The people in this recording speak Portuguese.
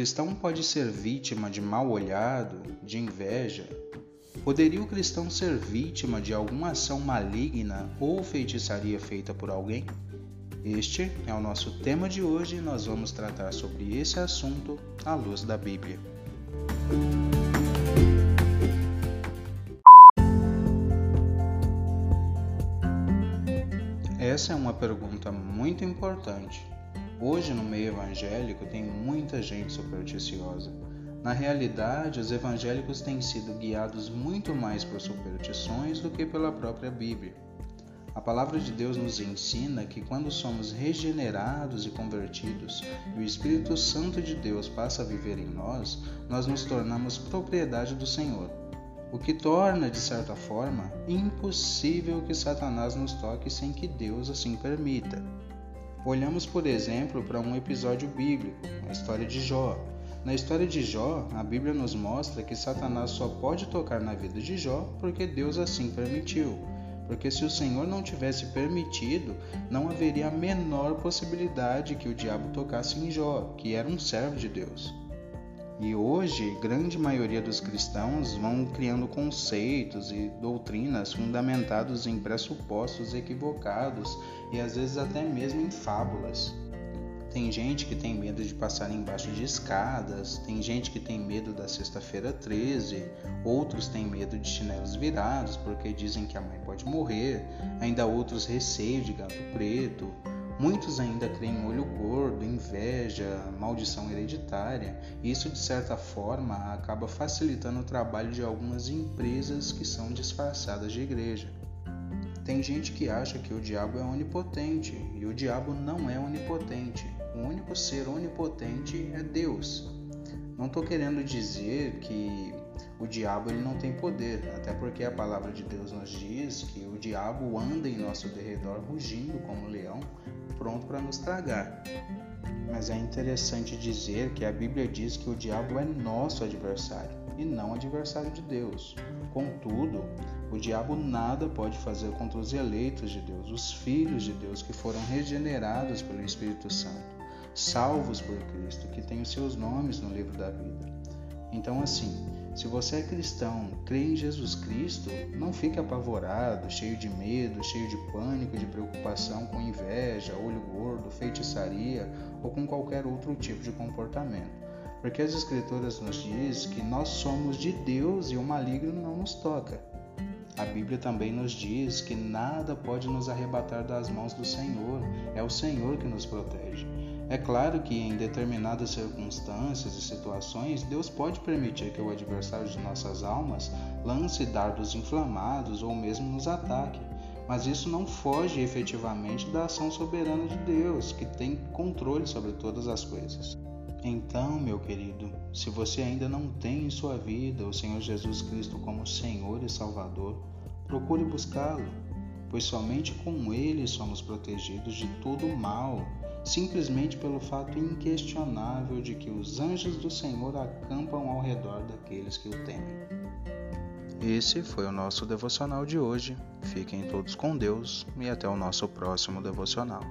cristão pode ser vítima de mal olhado, de inveja? Poderia o cristão ser vítima de alguma ação maligna ou feitiçaria feita por alguém? Este é o nosso tema de hoje e nós vamos tratar sobre esse assunto à luz da Bíblia. Essa é uma pergunta muito importante. Hoje, no meio evangélico, tem muita gente supersticiosa. Na realidade, os evangélicos têm sido guiados muito mais por superstições do que pela própria Bíblia. A palavra de Deus nos ensina que quando somos regenerados e convertidos e o Espírito Santo de Deus passa a viver em nós, nós nos tornamos propriedade do Senhor o que torna, de certa forma, impossível que Satanás nos toque sem que Deus assim permita. Olhamos, por exemplo, para um episódio bíblico, a história de Jó. Na história de Jó, a Bíblia nos mostra que Satanás só pode tocar na vida de Jó porque Deus assim permitiu. Porque se o Senhor não tivesse permitido, não haveria a menor possibilidade que o diabo tocasse em Jó, que era um servo de Deus. E hoje, grande maioria dos cristãos vão criando conceitos e doutrinas fundamentados em pressupostos equivocados e às vezes até mesmo em fábulas. Tem gente que tem medo de passar embaixo de escadas, tem gente que tem medo da sexta-feira 13, outros têm medo de chinelos virados porque dizem que a mãe pode morrer, ainda outros receio de gato preto, Muitos ainda creem em olho gordo, inveja, maldição hereditária. Isso, de certa forma, acaba facilitando o trabalho de algumas empresas que são disfarçadas de igreja. Tem gente que acha que o diabo é onipotente e o diabo não é onipotente. O único ser onipotente é Deus. Não estou querendo dizer que o diabo ele não tem poder, até porque a palavra de Deus nos diz que o diabo anda em nosso derredor rugindo como um leão, pronto para nos tragar. Mas é interessante dizer que a Bíblia diz que o diabo é nosso adversário e não adversário de Deus. Contudo, o diabo nada pode fazer contra os eleitos de Deus, os filhos de Deus que foram regenerados pelo Espírito Santo, salvos por Cristo, que têm os seus nomes no livro da vida. Então, assim, se você é cristão, crê em Jesus Cristo, não fique apavorado, cheio de medo, cheio de pânico, de preocupação com inveja, olho gordo, feitiçaria ou com qualquer outro tipo de comportamento. Porque as Escrituras nos diz que nós somos de Deus e o maligno não nos toca. A Bíblia também nos diz que nada pode nos arrebatar das mãos do Senhor, é o Senhor que nos protege. É claro que em determinadas circunstâncias e situações, Deus pode permitir que o adversário de nossas almas lance dardos inflamados ou mesmo nos ataque, mas isso não foge efetivamente da ação soberana de Deus, que tem controle sobre todas as coisas. Então, meu querido, se você ainda não tem em sua vida o Senhor Jesus Cristo como Senhor e Salvador, procure buscá-lo, pois somente com Ele somos protegidos de todo o mal simplesmente pelo fato inquestionável de que os anjos do Senhor acampam ao redor daqueles que o temem. Esse foi o nosso devocional de hoje. Fiquem todos com Deus e até o nosso próximo devocional.